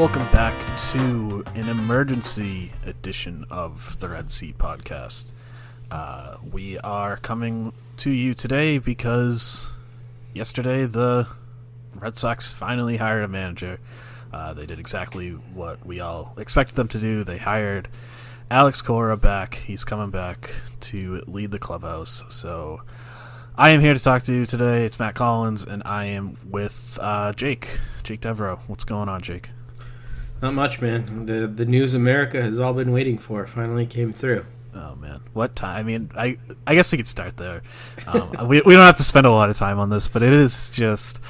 Welcome back to an emergency edition of the Red Seat Podcast. Uh, we are coming to you today because yesterday the Red Sox finally hired a manager. Uh, they did exactly what we all expected them to do. They hired Alex Cora back. He's coming back to lead the clubhouse. So I am here to talk to you today. It's Matt Collins, and I am with uh, Jake. Jake Devereaux. What's going on, Jake? Not much, man. The the news America has all been waiting for finally came through. Oh man, what time? I mean, I I guess we could start there. Um, we we don't have to spend a lot of time on this, but it is just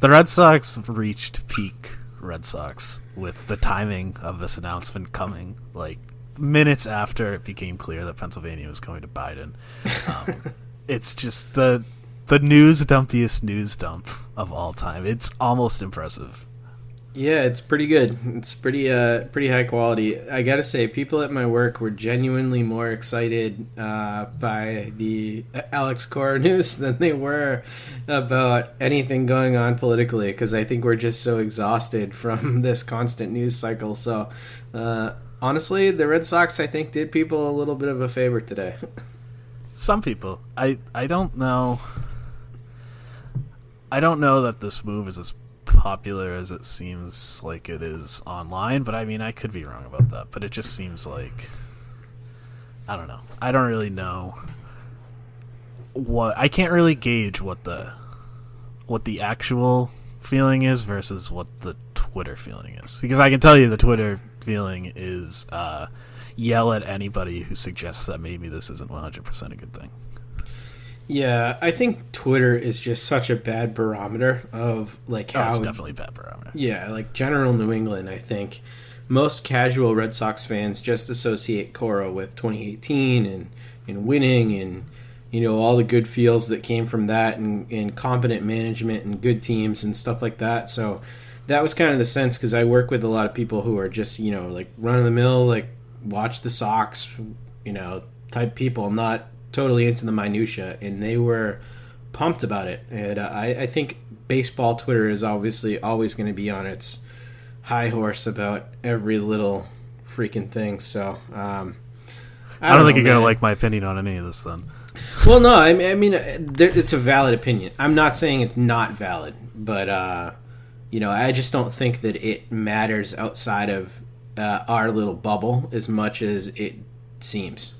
the Red Sox reached peak Red Sox with the timing of this announcement coming like minutes after it became clear that Pennsylvania was going to Biden. Um, it's just the the news dumpiest news dump of all time. It's almost impressive. Yeah, it's pretty good. It's pretty uh pretty high quality. I gotta say, people at my work were genuinely more excited uh, by the Alex Cora news than they were about anything going on politically. Because I think we're just so exhausted from this constant news cycle. So, uh, honestly, the Red Sox I think did people a little bit of a favor today. Some people, I I don't know. I don't know that this move is as popular as it seems like it is online, but I mean, I could be wrong about that. But it just seems like I don't know. I don't really know what I can't really gauge what the what the actual feeling is versus what the Twitter feeling is because I can tell you the Twitter feeling is uh, yell at anybody who suggests that maybe this isn't 100% a good thing. Yeah, I think Twitter is just such a bad barometer of like Oh, how it's definitely a bad barometer. Yeah, like general New England, I think most casual Red Sox fans just associate Cora with 2018 and and winning and you know all the good feels that came from that and, and competent management and good teams and stuff like that. So that was kind of the sense because I work with a lot of people who are just you know like run of the mill, like watch the Sox, you know type people, not totally into the minutia, and they were pumped about it. And uh, I, I think baseball Twitter is obviously always going to be on its high horse about every little freaking thing. So um, I don't, think know, you're gonna like my opinion on any of this. Then Well, no, I mean, I mean, uh, there, it's a valid opinion. I'm not saying it's not valid, but uh, you know, I just don't think that it matters outside of uh, our little bubble as much as it seems.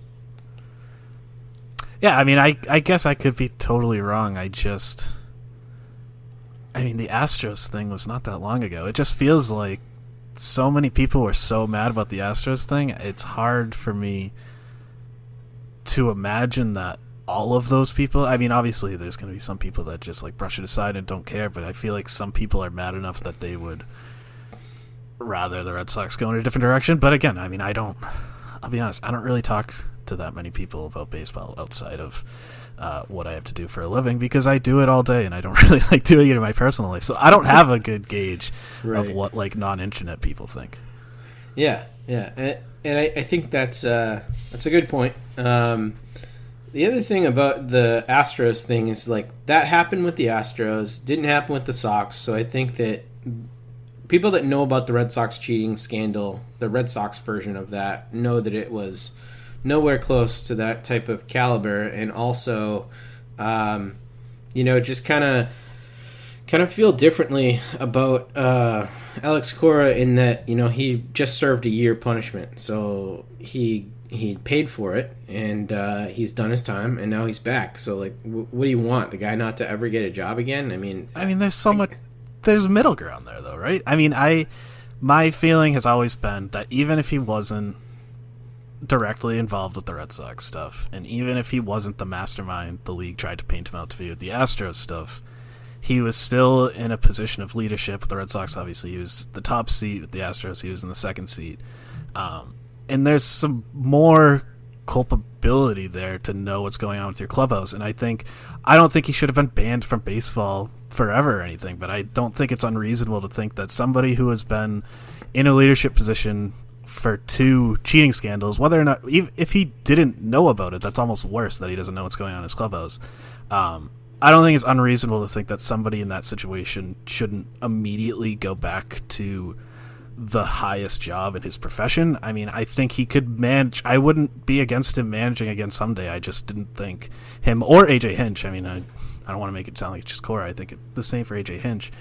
Yeah, I mean, I I guess I could be totally wrong. I just, I mean, the Astros thing was not that long ago. It just feels like so many people were so mad about the Astros thing. It's hard for me to imagine that all of those people. I mean, obviously, there's going to be some people that just like brush it aside and don't care. But I feel like some people are mad enough that they would rather the Red Sox go in a different direction. But again, I mean, I don't. I'll be honest. I don't really talk to that many people about baseball outside of uh, what I have to do for a living because I do it all day and I don't really like doing it in my personal life. So I don't have a good gauge of what like non-internet people think. Yeah, yeah, and, and I, I think that's uh, that's a good point. Um, the other thing about the Astros thing is like that happened with the Astros, didn't happen with the Sox. So I think that people that know about the Red Sox cheating scandal, the Red Sox version of that, know that it was nowhere close to that type of caliber, and also, um, you know, just kind of kind of feel differently about uh, Alex Cora in that you know he just served a year punishment, so he he paid for it and uh, he's done his time and now he's back. So like, w- what do you want the guy not to ever get a job again? I mean, I mean, there's so much. There's middle ground there, though, right? I mean, I my feeling has always been that even if he wasn't directly involved with the Red Sox stuff, and even if he wasn't the mastermind the league tried to paint him out to be with the Astros stuff, he was still in a position of leadership with the Red Sox. Obviously, he was the top seat with the Astros. He was in the second seat, um, and there's some more culpability there to know what's going on with your clubhouse. And I think I don't think he should have been banned from baseball forever or anything, but I don't think it's unreasonable to think that somebody who has been in a leadership position for two cheating scandals, whether or not if he didn't know about it, that's almost worse that he doesn't know what's going on in his clubhouse. Um, I don't think it's unreasonable to think that somebody in that situation shouldn't immediately go back to the highest job in his profession. I mean, I think he could manage. I wouldn't be against him managing again someday. I just didn't think him or AJ Hinch. I mean, I, I don't want to make it sound like it's just Cora. I think it, the same for AJ Hinch.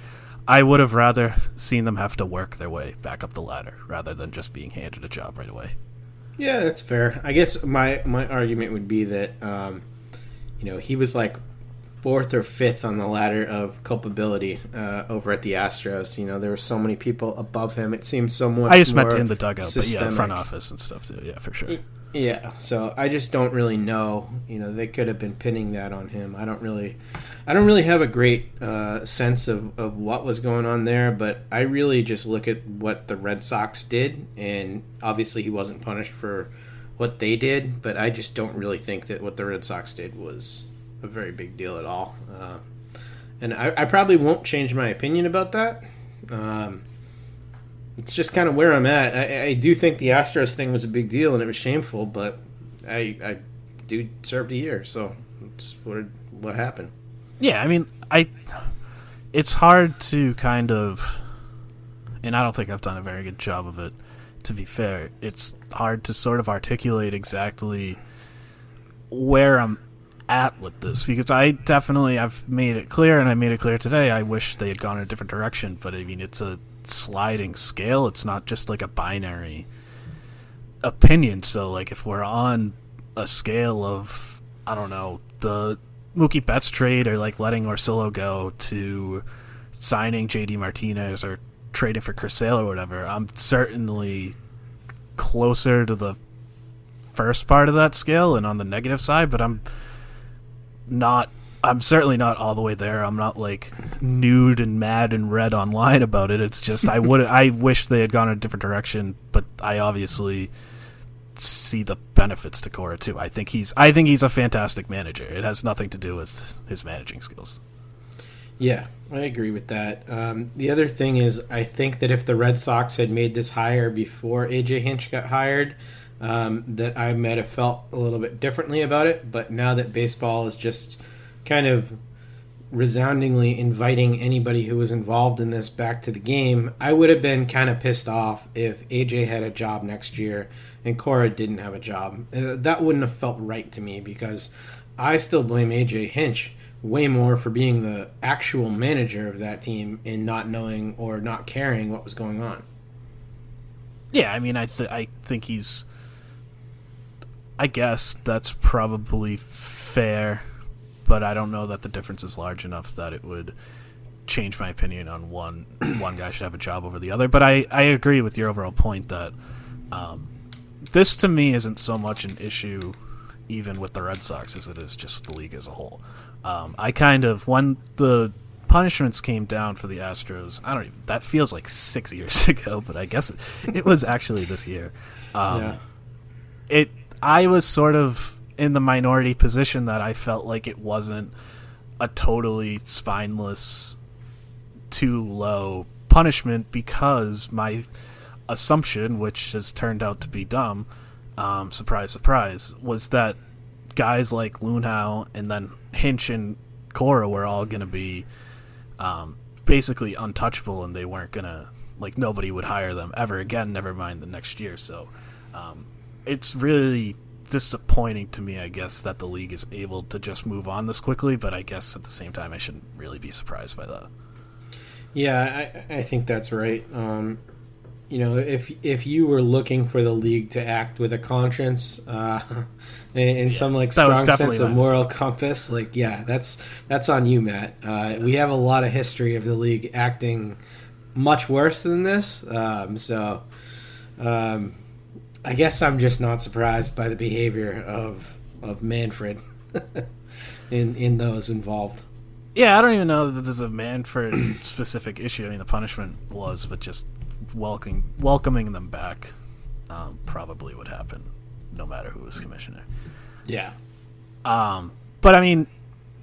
I would have rather seen them have to work their way back up the ladder rather than just being handed a job right away. Yeah, that's fair. I guess my my argument would be that um, you know he was like fourth or fifth on the ladder of culpability uh, over at the Astros. You know, there were so many people above him. It seemed so much. I just more meant in the dugout, systemic. but yeah, front office and stuff too. Yeah, for sure. Yeah, so I just don't really know. You know, they could have been pinning that on him. I don't really, I don't really have a great uh, sense of, of what was going on there. But I really just look at what the Red Sox did, and obviously he wasn't punished for what they did. But I just don't really think that what the Red Sox did was a very big deal at all. Uh, and I, I, probably won't change my opinion about that. Um, it's just kind of where I'm at. I, I, do think the Astros thing was a big deal and it was shameful, but I, I do served a year, so what what happened? Yeah, I mean, I it's hard to kind of, and I don't think I've done a very good job of it. To be fair, it's hard to sort of articulate exactly where I'm at with this because I definitely I've made it clear and I made it clear today I wish they had gone in a different direction but I mean it's a sliding scale. It's not just like a binary opinion. So like if we're on a scale of I don't know the Mookie Betts trade or like letting Orsillo go to signing JD Martinez or trading for Chris Sale or whatever I'm certainly closer to the first part of that scale and on the negative side but I'm not I'm certainly not all the way there. I'm not like nude and mad and red online about it. It's just I would I wish they had gone a different direction, but I obviously see the benefits to Cora too. I think he's I think he's a fantastic manager. It has nothing to do with his managing skills. Yeah, I agree with that. Um, the other thing is, I think that if the Red Sox had made this hire before AJ Hinch got hired, um, that I might have felt a little bit differently about it. But now that baseball is just kind of resoundingly inviting anybody who was involved in this back to the game, I would have been kind of pissed off if AJ had a job next year and Cora didn't have a job. Uh, that wouldn't have felt right to me because I still blame AJ Hinch way more for being the actual manager of that team and not knowing or not caring what was going on. Yeah, I mean, I th- I think he's I guess that's probably fair, but I don't know that the difference is large enough that it would change my opinion on one one guy should have a job over the other. But I, I agree with your overall point that um, this to me isn't so much an issue even with the Red Sox as it is just the league as a whole. Um, I kind of when the punishments came down for the Astros, I don't even that feels like six years ago, but I guess it, it was actually this year. Um, yeah. It I was sort of in the minority position that I felt like it wasn't a totally spineless, too low punishment because my assumption, which has turned out to be dumb, um, surprise, surprise, was that guys like Luhnow and then Hinch and Cora were all going to be um, basically untouchable and they weren't going to, like, nobody would hire them ever again, never mind the next year. So um, it's really disappointing to me, I guess, that the league is able to just move on this quickly. But I guess at the same time, I shouldn't really be surprised by that. Yeah, I, I think that's right. Um, you know, if if you were looking for the league to act with a conscience, uh, in, yeah, some like strong sense of moral compass, like yeah, that's that's on you, Matt. Uh, we have a lot of history of the league acting much worse than this. Um, so, um, I guess I'm just not surprised by the behavior of of Manfred in in those involved. Yeah, I don't even know that this is a Manfred specific issue. I mean, the punishment was, but just welcoming welcoming them back um, probably would happen, no matter who was commissioner. Yeah. Um, but I mean,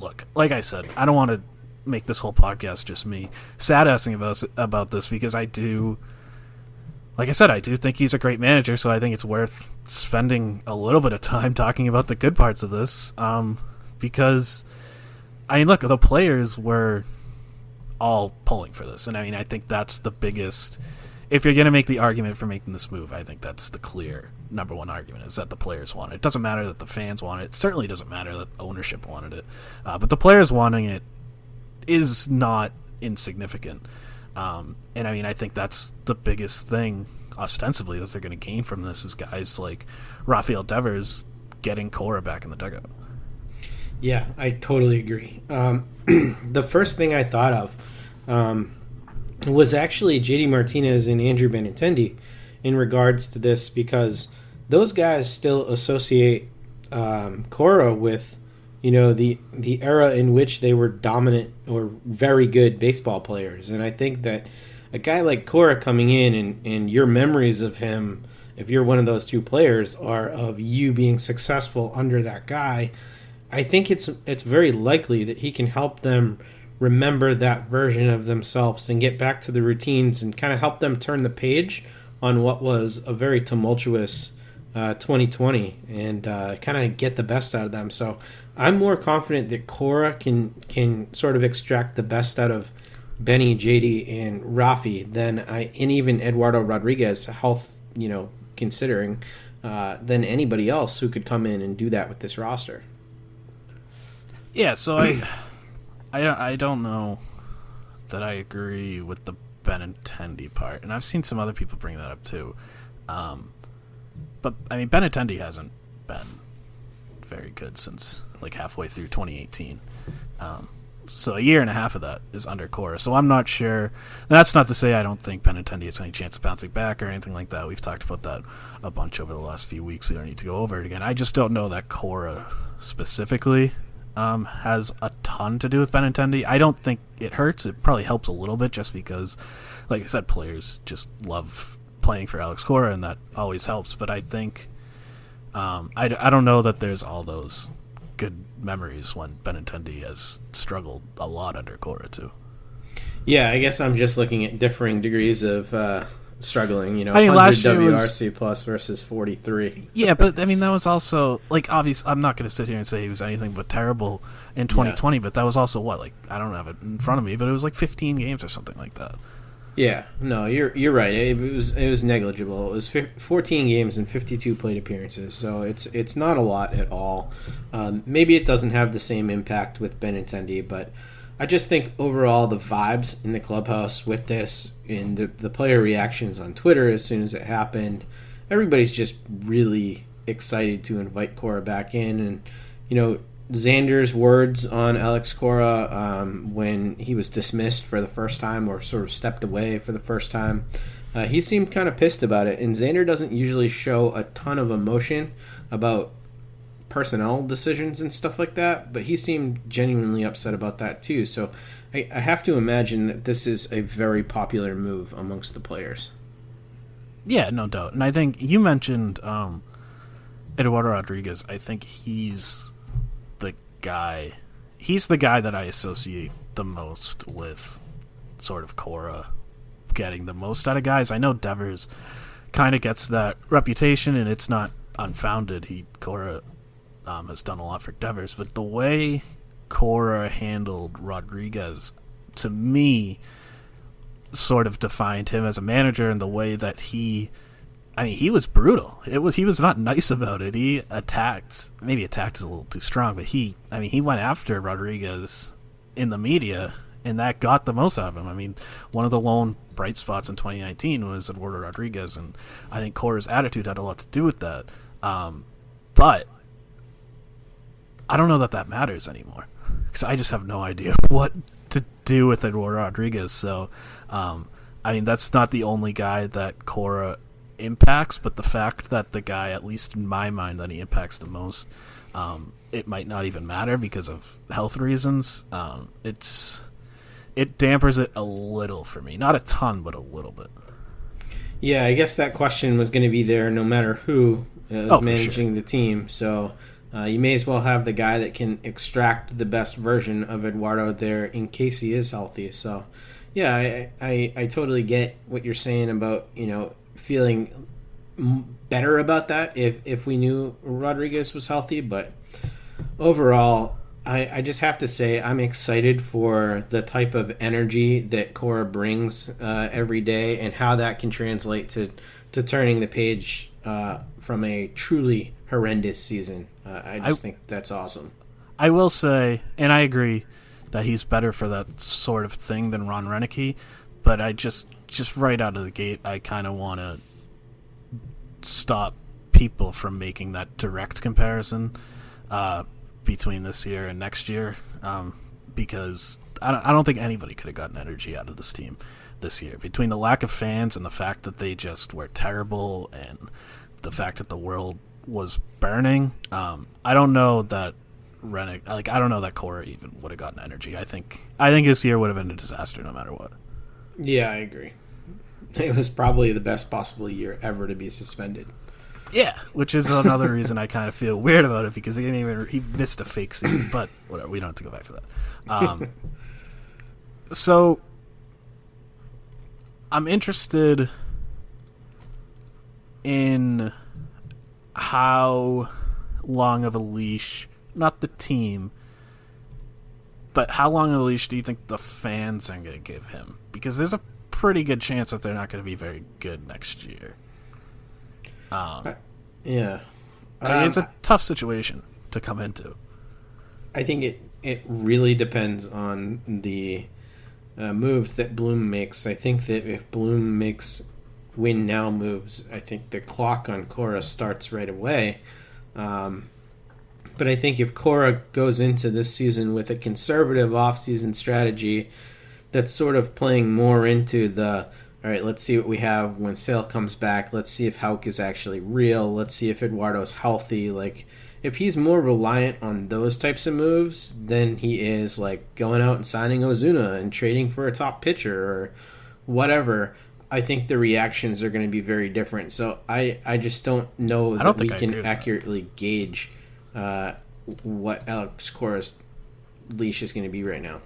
look, like I said, I don't want to make this whole podcast just me sad assing about about this because I do, like I said, I do think he's a great manager. So I think it's worth spending a little bit of time talking about the good parts of this. Um, because I mean, look, the players were all pulling for this, and I mean, I think that's the biggest. If you're going to make the argument for making this move, I think that's the clear number one argument is that the players want it. It doesn't matter that the fans want it. It certainly doesn't matter that ownership wanted it, uh, but the players wanting it is not insignificant. Um, and I mean, I think that's the biggest thing, ostensibly, that they're going to gain from this is guys like Rafael Devers getting Cora back in the dugout. Yeah, I totally agree. Um, the first thing I thought of um, was actually JD Martinez and Andrew Benintendi in regards to this because those guys still associate um, Cora with you know the the era in which they were dominant or very good baseball players, and I think that a guy like Cora coming in and and your memories of him, if you're one of those two players, are of you being successful under that guy. I think it's it's very likely that he can help them remember that version of themselves and get back to the routines and kind of help them turn the page on what was a very tumultuous uh, 2020 and uh, kind of get the best out of them. So I'm more confident that Cora can can sort of extract the best out of Benny, JD, and Rafi than I and even Eduardo Rodriguez health, you know, considering uh, than anybody else who could come in and do that with this roster. Yeah, so I, I don't, I don't know that I agree with the Benintendi part, and I've seen some other people bring that up too. Um, but I mean, Benintendi hasn't been very good since like halfway through 2018. Um, so a year and a half of that is under Cora. So I'm not sure. That's not to say I don't think Ben Benintendi has any chance of bouncing back or anything like that. We've talked about that a bunch over the last few weeks. We don't need to go over it again. I just don't know that Cora specifically um, has a ton to do with Benintendi. I don't think it hurts. It probably helps a little bit just because, like I said, players just love playing for Alex Cora, and that always helps. But I think um, I, I don't know that there's all those good memories when Benintendi has struggled a lot under Cora too. Yeah, I guess I'm just looking at differing degrees of uh, struggling. You know, I mean, 100 last year was- WRC plus versus 43. Yeah, but I mean that was also like obvious. I'm not going to sit here and say he was anything but terrible in 2020, but that was also what like I don't have it in front of me, but it was like 15 games or something like that. Yeah, no, you're you're right. It was it was negligible. It was fif- 14 games and 52 plate appearances, so it's it's not a lot at all. Um, maybe it doesn't have the same impact with Benintendi, but I just think overall the vibes in the clubhouse with this and the the player reactions on Twitter as soon as it happened, everybody's just really excited to invite Cora back in, and you know Xander's words on Alex Cora um, when he was dismissed for the first time or sort of stepped away for the first time. Uh, he seemed kind of pissed about it, and Xander doesn't usually show a ton of emotion about personnel decisions and stuff like that, but he seemed genuinely upset about that too. So I, I have to imagine that this is a very popular move amongst the players. Yeah, no doubt. And I think you mentioned um, Eduardo Rodriguez. I think he's guy. He's the guy that I associate the most with sort of Cora getting the most out of guys. I know Devers kind of gets that reputation, and it's not unfounded. He Cora um, has done a lot for Devers, but the way Cora handled Rodriguez, to me, sort of defined him as a manager and the way that he I mean, he was brutal. It was he was not nice about it. He attacked, maybe attacked is a little too strong, but he I mean, he went after Rodriguez in the media and that got the most out of him. I mean, one of the lone bright spots in 2019 was Eduardo Rodriguez and I think Cora's attitude had a lot to do with that. Um, but I don't know that that matters anymore because I just have no idea what to do with Eduardo Rodriguez. So, um, I mean, that's not the only guy that Cora impacts, but the fact that the guy, at least in my mind, that he impacts the most, um, it might not even matter because of health reasons. Um, it's it dampers it a little for me, not a ton, but a little bit. Yeah, I guess that question was going to be there no matter who uh, Oh, managing sure. the team. So uh, you may as well have the guy that can extract the best version of Eduardo there in case he is healthy. So yeah, I I, I totally get what you're saying about you know feeling better about that if if we knew Rodriguez was healthy, but overall. I, I just have to say I'm excited for the type of energy that Cora brings uh, every day and how that can translate to, to turning the page uh, from a truly horrendous season. Uh, I just I- think that's awesome. I will say, and I agree that he's better for that sort of thing than Ron Roenicke, but I just just right out of the gate, I kind of want to stop people from making that direct comparison uh, between this year and next year, um, because I don't, I don't think anybody could have gotten energy out of this team this year. Between the lack of fans and the fact that they just were terrible, and the fact that the world was burning, um, I don't know that Rennick, like I don't know that Cora even would have gotten energy. I think I think this year would have been a disaster no matter what. Yeah, I agree. It was probably the best possible year ever to be suspended. Yeah, which is another reason I kind of feel weird about it because he didn't even he missed a fake season. But whatever, we don't have to go back to that. Um, so I'm interested in how long of a leash, not the team, but how long of a leash do you think the fans are going to give him? Because there's a pretty good chance that they're not going to be very good next year. Um, Yeah. I mean, it's Um, a tough situation to come into. I think it it really depends on the uh, moves that Bloom makes. I think that if Bloom makes win now moves, I think the clock on Cora starts right away. Um, but I think if Cora goes into this season with a conservative offseason strategy that's sort of playing more into the all right, let's see what we have when Sale comes back. Let's see if Houck is actually real. Let's see if Eduardo's healthy. Like, if he's more reliant on those types of moves than he is like going out and signing Ozuna and trading for a top pitcher or whatever, I think the reactions are going to be very different. So I, I just don't know that don't we can with that. accurately gauge uh, what Alex Cora's leash is going to be right now.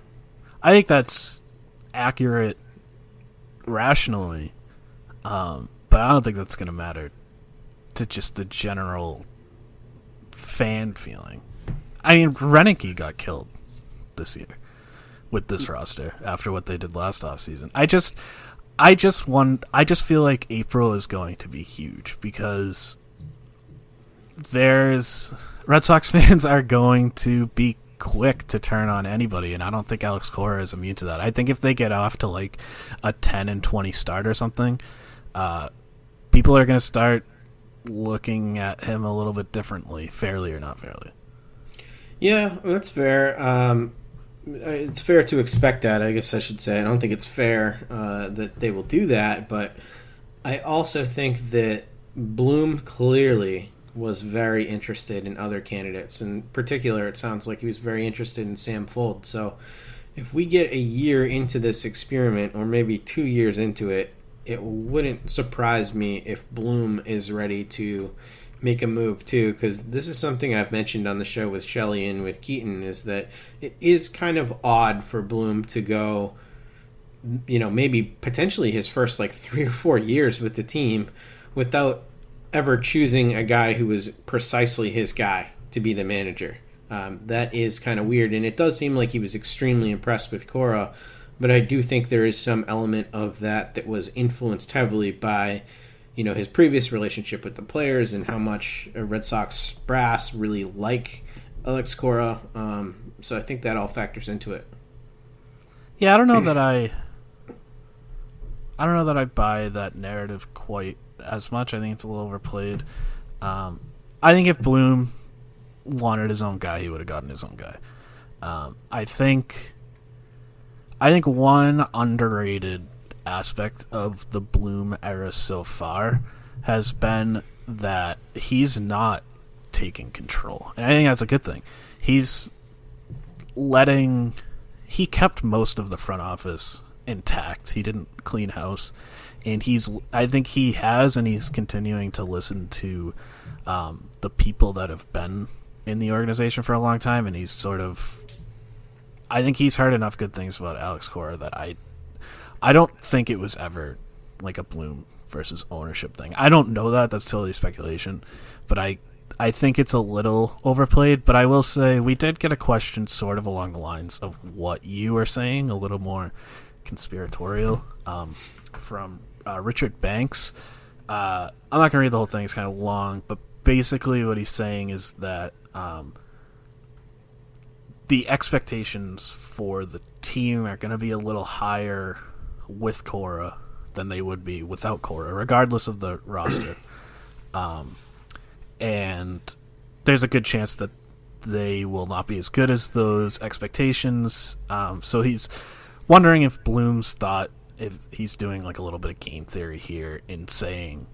I think that's accurate rationally, um, but I don't think that's going to matter to just the general fan feeling. I mean, Roenicke got killed this year with this roster after what they did last offseason. I just, I just want, I just feel like April is going to be huge because there's Red Sox fans are going to be quick to turn on anybody, and I don't think Alex Cora is immune to that. I think if they get off to like a ten and twenty start or something, uh, people are going to start looking at him a little bit differently, fairly or not fairly. Yeah, that's fair. Um, it's fair to expect that. I guess I should say. I don't think it's fair uh, that they will do that, but I also think that Bloom clearly was very interested in other candidates. In particular, it sounds like he was very interested in Sam Fuld. So, if we get a year into this experiment, or maybe two years into it, it wouldn't surprise me if Bloom is ready to make a move too because this is something I've mentioned on the show with Shelley and with Keaton is that it is kind of odd for Bloom to go you know maybe potentially his first like 3 or 4 years with the team without ever choosing a guy who was precisely his guy to be the manager. Um, that is kind of weird, and it does seem like he was extremely impressed with Cora, but I do think there is some element of that that was influenced heavily by, you know, his previous relationship with the players and how much uh, Red Sox brass really like Alex Cora. Um, so I think that all factors into it. Yeah, I don't know that I. I don't know that I buy that narrative quite as much. I think it's a little overplayed. Um, I think if Bloom wanted his own guy, he would have gotten his own guy. Um, I think. I think one underrated aspect of the Bloom era so far has been that he's not taking control. And I think that's a good thing. He's letting he kept most of the front office intact. He didn't clean house. And he's I think he has and he's continuing to listen to um, the people that have been in the organization for a long time and he's sort of I think he's heard enough good things about Alex Cora that I I don't think it was ever like a Bloom versus ownership thing. I don't know that. That's totally speculation, but I I think it's a little overplayed. But I will say we did get a question sort of along the lines of what you were saying, a little more conspiratorial, um, from uh, Richard Banks. Uh, I'm not gonna read the whole thing; it's kind of long, but basically what he's saying is that um, the expectations for the team are going to be a little higher with Cora than they would be without Cora, regardless of the roster. Um, and there's a good chance that they will not be as good as those expectations. Um, so he's wondering if Bloom's thought if he's doing like a little bit of game theory here in saying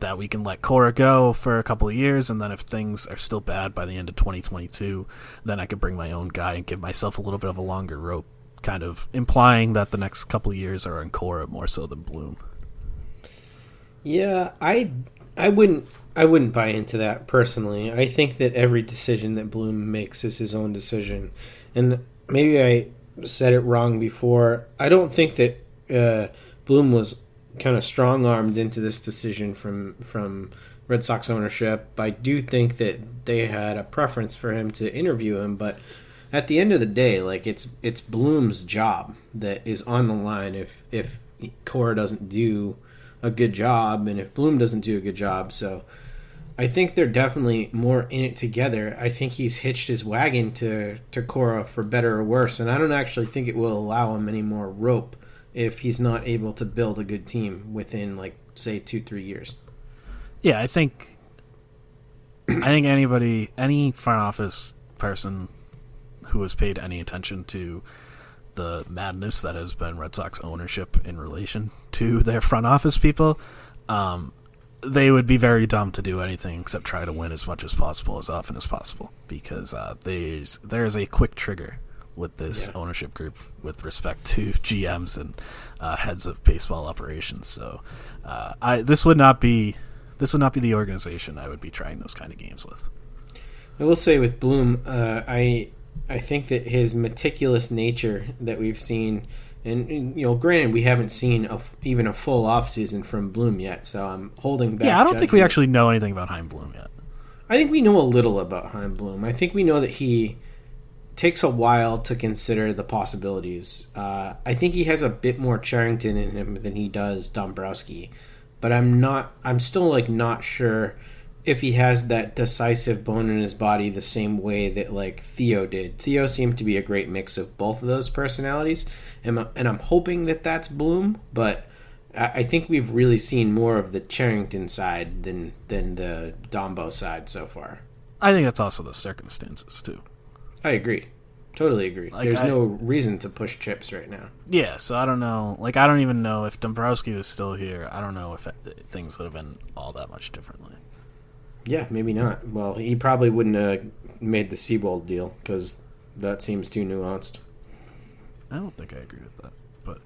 that we can let Cora go for a couple of years, and then if things are still bad by the end of 2022, then I could bring my own guy and give myself a little bit of a longer rope, kind of implying that the next couple of years are on Cora more so than Bloom. Yeah, I I wouldn't I wouldn't buy into that personally. I think that every decision that Bloom makes is his own decision, and maybe I said it wrong before. I don't think that uh, Bloom was kind of strong armed into this decision from from Red Sox ownership. I do think that they had a preference for him to interview him, but at the end of the day, like it's it's Bloom's job that is on the line if if Cora doesn't do a good job and if Bloom doesn't do a good job. So I think they're definitely more in it together. I think he's hitched his wagon to to Cora for better or worse, and I don't actually think it will allow him any more rope if he's not able to build a good team within like say two three years. Yeah, I think I think anybody, any front office person who has paid any attention to the madness that has been Red Sox ownership in relation to their front office people, um, they would be very dumb to do anything except try to win as much as possible, as often as possible, because uh, there's there's a quick trigger with this yeah. ownership group with respect to GMs and uh, heads of baseball operations. So, uh, I this would not be this would not be the organization I would be trying those kind of games with. I will say with Bloom, uh, I I think that his meticulous nature that we've seen, and you know, granted we haven't seen a, even a full off season from Bloom yet, so I'm holding back. Yeah, I don't judgment. think we actually know anything about Chaim Bloom yet. I think we know a little about Chaim Bloom. I think we know that he takes a while to consider the possibilities. Uh, I think he has a bit more Cherington in him than he does Dombrowski, but I'm not. I'm still like not sure if he has that decisive bone in his body the same way that like Theo did. Theo seemed to be a great mix of both of those personalities, and and I'm hoping that that's Bloom, but. I think we've really seen more of the Cherington side than than the Dombo side so far. I think that's also the circumstances too. I agree. Totally agree. Like There's I, no reason to push chips right now. Yeah, so I don't know. Like, I don't even know if Dombrowski was still here. I don't know if it, things would have been all that much differently. Yeah, maybe not. Well, he probably wouldn't have made the Seabold deal because that seems too nuanced. I don't think I agree with that, but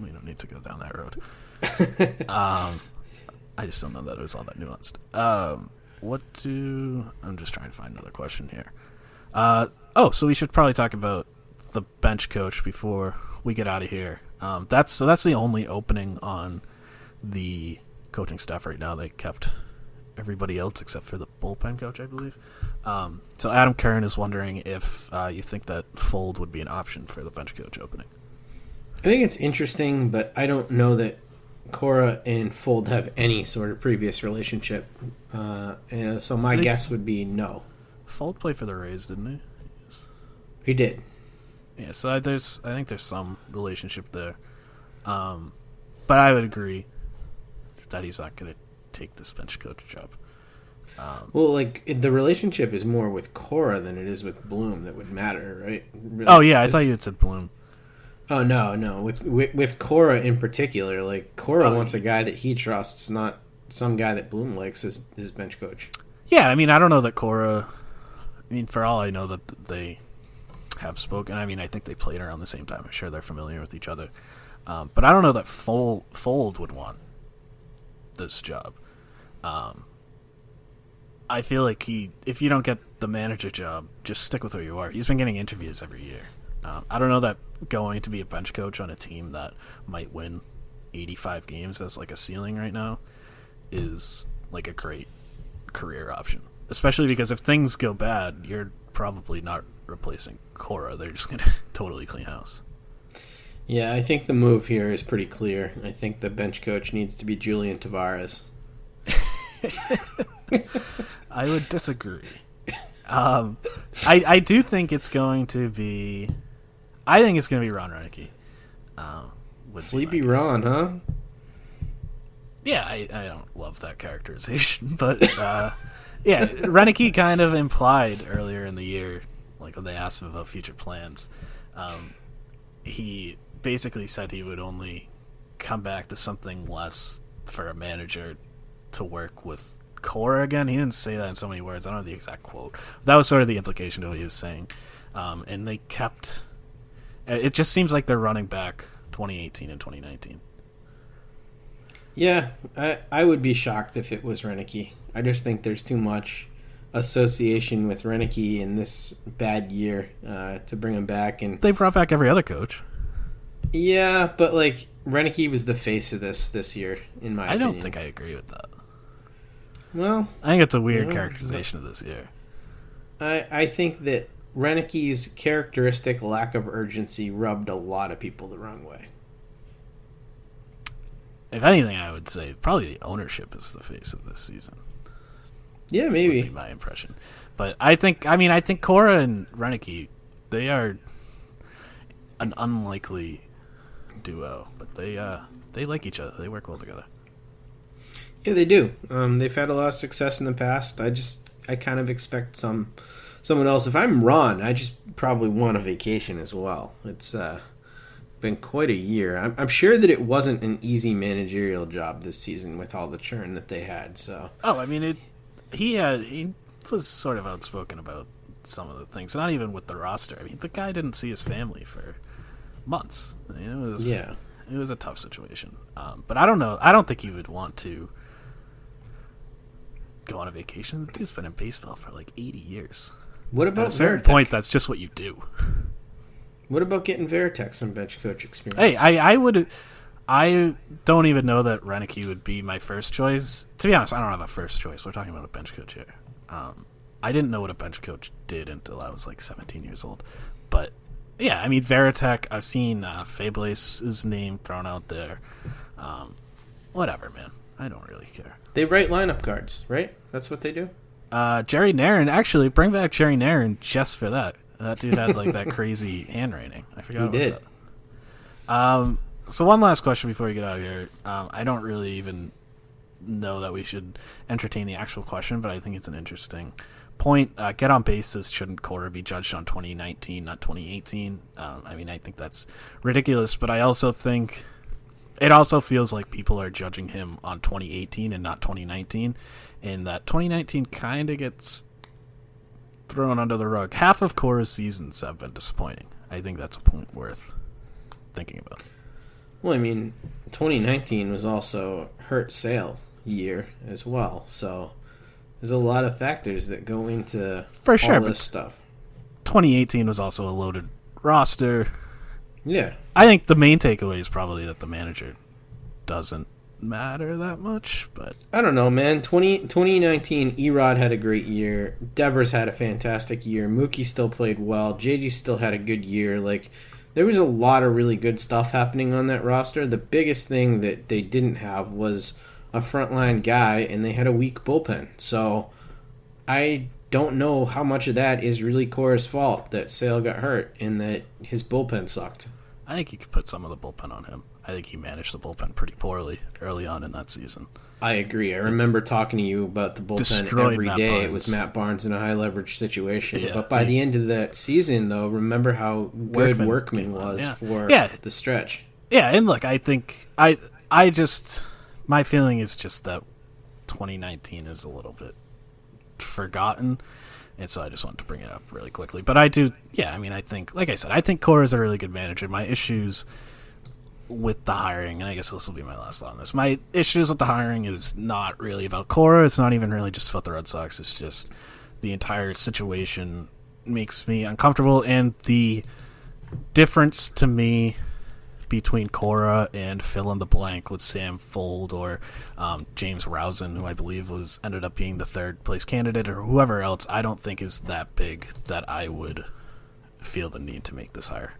we don't need to go down that road. um, I just don't know that it was all that nuanced. Um, what do I'm just trying to find another question here. Uh, oh, so we should probably talk about the bench coach before we get out of here. Um, that's so that's the only opening on the coaching staff right now. They kept everybody else except for the bullpen coach, I believe. Um, so Adam Kern is wondering if uh, you think that Fuld would be an option for the bench coach opening. I think it's interesting, but I don't know that Cora and Fuld have any sort of previous relationship. Uh, so my guess would be no. Fuld played for the Rays, didn't he? Yes. He did. Yeah, so I, there's I think there's some relationship there, um, but I would agree that he's not going to take this bench coach job. Um, well, like the relationship is more with Cora than it is with Bloom that would matter, right? Really, oh yeah, I thought you had said Bloom. Oh no, no. With with, with Cora in particular, like Cora oh, wants a guy that he trusts, not some guy that Bloom likes as his bench coach. Yeah, I mean, I don't know that Cora. I mean, for all I know that they have spoken. I mean, I think they played around the same time. I'm sure they're familiar with each other. Um, but I don't know that Fuld, Fuld would want this job. Um, I feel like he, if you don't get the manager job, just stick with where you are. He's been getting interviews every year. Um, I don't know that going to be a bench coach on a team that might win 85 games as like a ceiling right now is like a great career option. Especially because if things go bad, you're probably not replacing Cora. They're just going to totally clean house. Yeah, I think the move here is pretty clear. I think the bench coach needs to be Julian Tavarez. I would disagree. Um, I I do think it's going to be. I think it's going to be Ron Roenicke. Um, would be Sleepy guess. Ron, huh? Yeah, I, I don't love that characterization, but uh, yeah, Roenicke kind of implied earlier in the year, like when they asked him about future plans, um, he basically said he would only come back to something less for a manager to work with Cora again. He didn't say that in so many words. I don't know the exact quote. That was sort of the implication of what he was saying. Um, and they kept. It just seems like they're running back 2018 and 2019. Yeah, I I would be shocked if it was Roenicke. I just think there's too much association with Roenicke in this bad year uh, to bring him back. And They brought back every other coach. yeah, but like Roenicke was the face of this this year, in my I opinion. don't think I agree with that. Well, I think it's a weird characterization of this year. I I think that Roenicke's characteristic lack of urgency rubbed a lot of people the wrong way. If anything, I would say probably the ownership is the face of this season. Yeah, Would be maybe. my impression. But I think, I mean, I think Cora and Roenicke, they are an unlikely duo, but they uh they like each other. They work well together. Yeah, they do. Um, they've had a lot of success in the past. I just I kind of expect some someone else. If I'm Ron, I just probably want a vacation as well. It's uh, been quite a year. I'm, I'm sure that it wasn't an easy managerial job this season with all the churn that they had. So Oh, I mean, it. He had he was sort of outspoken about some of the things. Not even with the roster. I mean, the guy didn't see his family for months. I mean, it was yeah, it was a tough situation. Um, but I don't know. I don't think he would want to go on a vacation. The dude's been in baseball for like eighty years. what At about a certain point, that's just what you do. What about getting Varitek some bench coach experience? Hey, I, I would. I don't even know that Roenicke would be my first choice. To be honest, I don't have a first choice. We're talking about a bench coach here. Um, I didn't know what a bench coach did until I was like 17 years old. But yeah, I mean, Varitek, I've seen uh, Febles's name thrown out there. Um, whatever, man. I don't really care. they write lineup cards, right? That's what they do. Uh, Jerry Nairn, actually, bring back Jerry Nairn just for that. That dude had like that crazy handwriting. I forgot He about did. that. Um, so one last question before we get out of here. Um, I don't really even know that we should entertain the actual question, but I think it's an interesting point. Uh, get on basis shouldn't Cora be judged on 2019, not 2018? Um, I mean, I think that's ridiculous, but I also think it also feels like people are judging him on 2018 and not 2019, and that 2019 kind of gets thrown under the rug. Half of Cora's seasons have been disappointing. I think that's a point worth thinking about. Well, I mean, 2019 was also hurt sale year as well. So there's a lot of factors that go into For sure, this stuff. 2018 was also a loaded roster. Yeah, I think the main takeaway is probably that the manager doesn't matter that much, but I don't know, man. 20, 2019, Erod had a great year. Devers had a fantastic year. Mookie still played well. JG still had a good year. Like, there was a lot of really good stuff happening on that roster. The biggest thing that they didn't have was a frontline guy, and they had a weak bullpen. So, I don't know how much of that is really Cora's fault that Sale got hurt and that his bullpen sucked. I think you could put some of the bullpen on him. I think he managed the bullpen pretty poorly early on in that season. I agree. I remember talking to you about the bullpen Destroyed every Matt day. It was Matt Barnes in a high leverage situation. Yeah. but by the end of that season, though, remember how good Workman Workman, was yeah. for Yeah. the stretch. Yeah, and look, I think I I just my feeling is just that 2019 is a little bit forgotten. And so I just wanted to bring it up really quickly. But I do, yeah, I mean, I think, like I said, I think Cora is a really good manager. My issues with the hiring, and I guess this will be my last thought on this. My issues with the hiring is not really about Cora. It's not even really just about the Red Sox. It's just the entire situation makes me uncomfortable, and the difference to me between Cora and fill in the blank with Sam Fuld or um, James Rowson, who I believe was ended up being the third place candidate, or whoever else, I don't think is that big that I would feel the need to make this hire.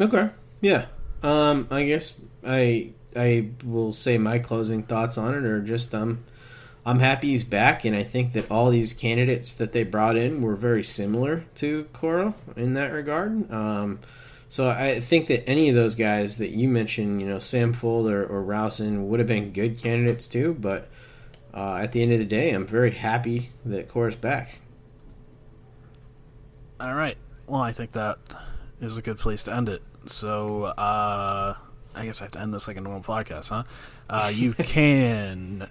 Okay. Yeah. Um, I guess I I will say my closing thoughts on it are just um I'm happy he's back and I think that all these candidates that they brought in were very similar to Cora in that regard. Um so I think that any of those guys that you mentioned, you know, Sam Fuld or, or Rowson would have been good candidates too, but uh, at the end of the day, I'm very happy that Cora's back. All right. Well, I think that is a good place to end it. So, uh, I guess I have to end this like a normal podcast, huh? Uh, you can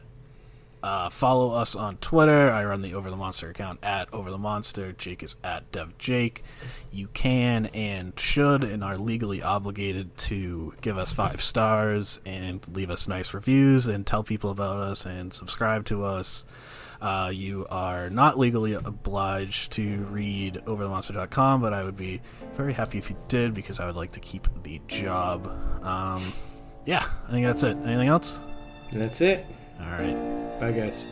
uh, follow us on Twitter. I run the Over the Monster account at Over the Monster. Jake is at Dev Jake. You can and should and are legally obligated to give us five stars and leave us nice reviews and tell people about us and subscribe to us. Uh, you are not legally obliged to read overthemonster.com, but I would be very happy if you did because I would like to keep the job. Um, yeah, I think that's it. Anything else? That's it. All right. Bye, guys.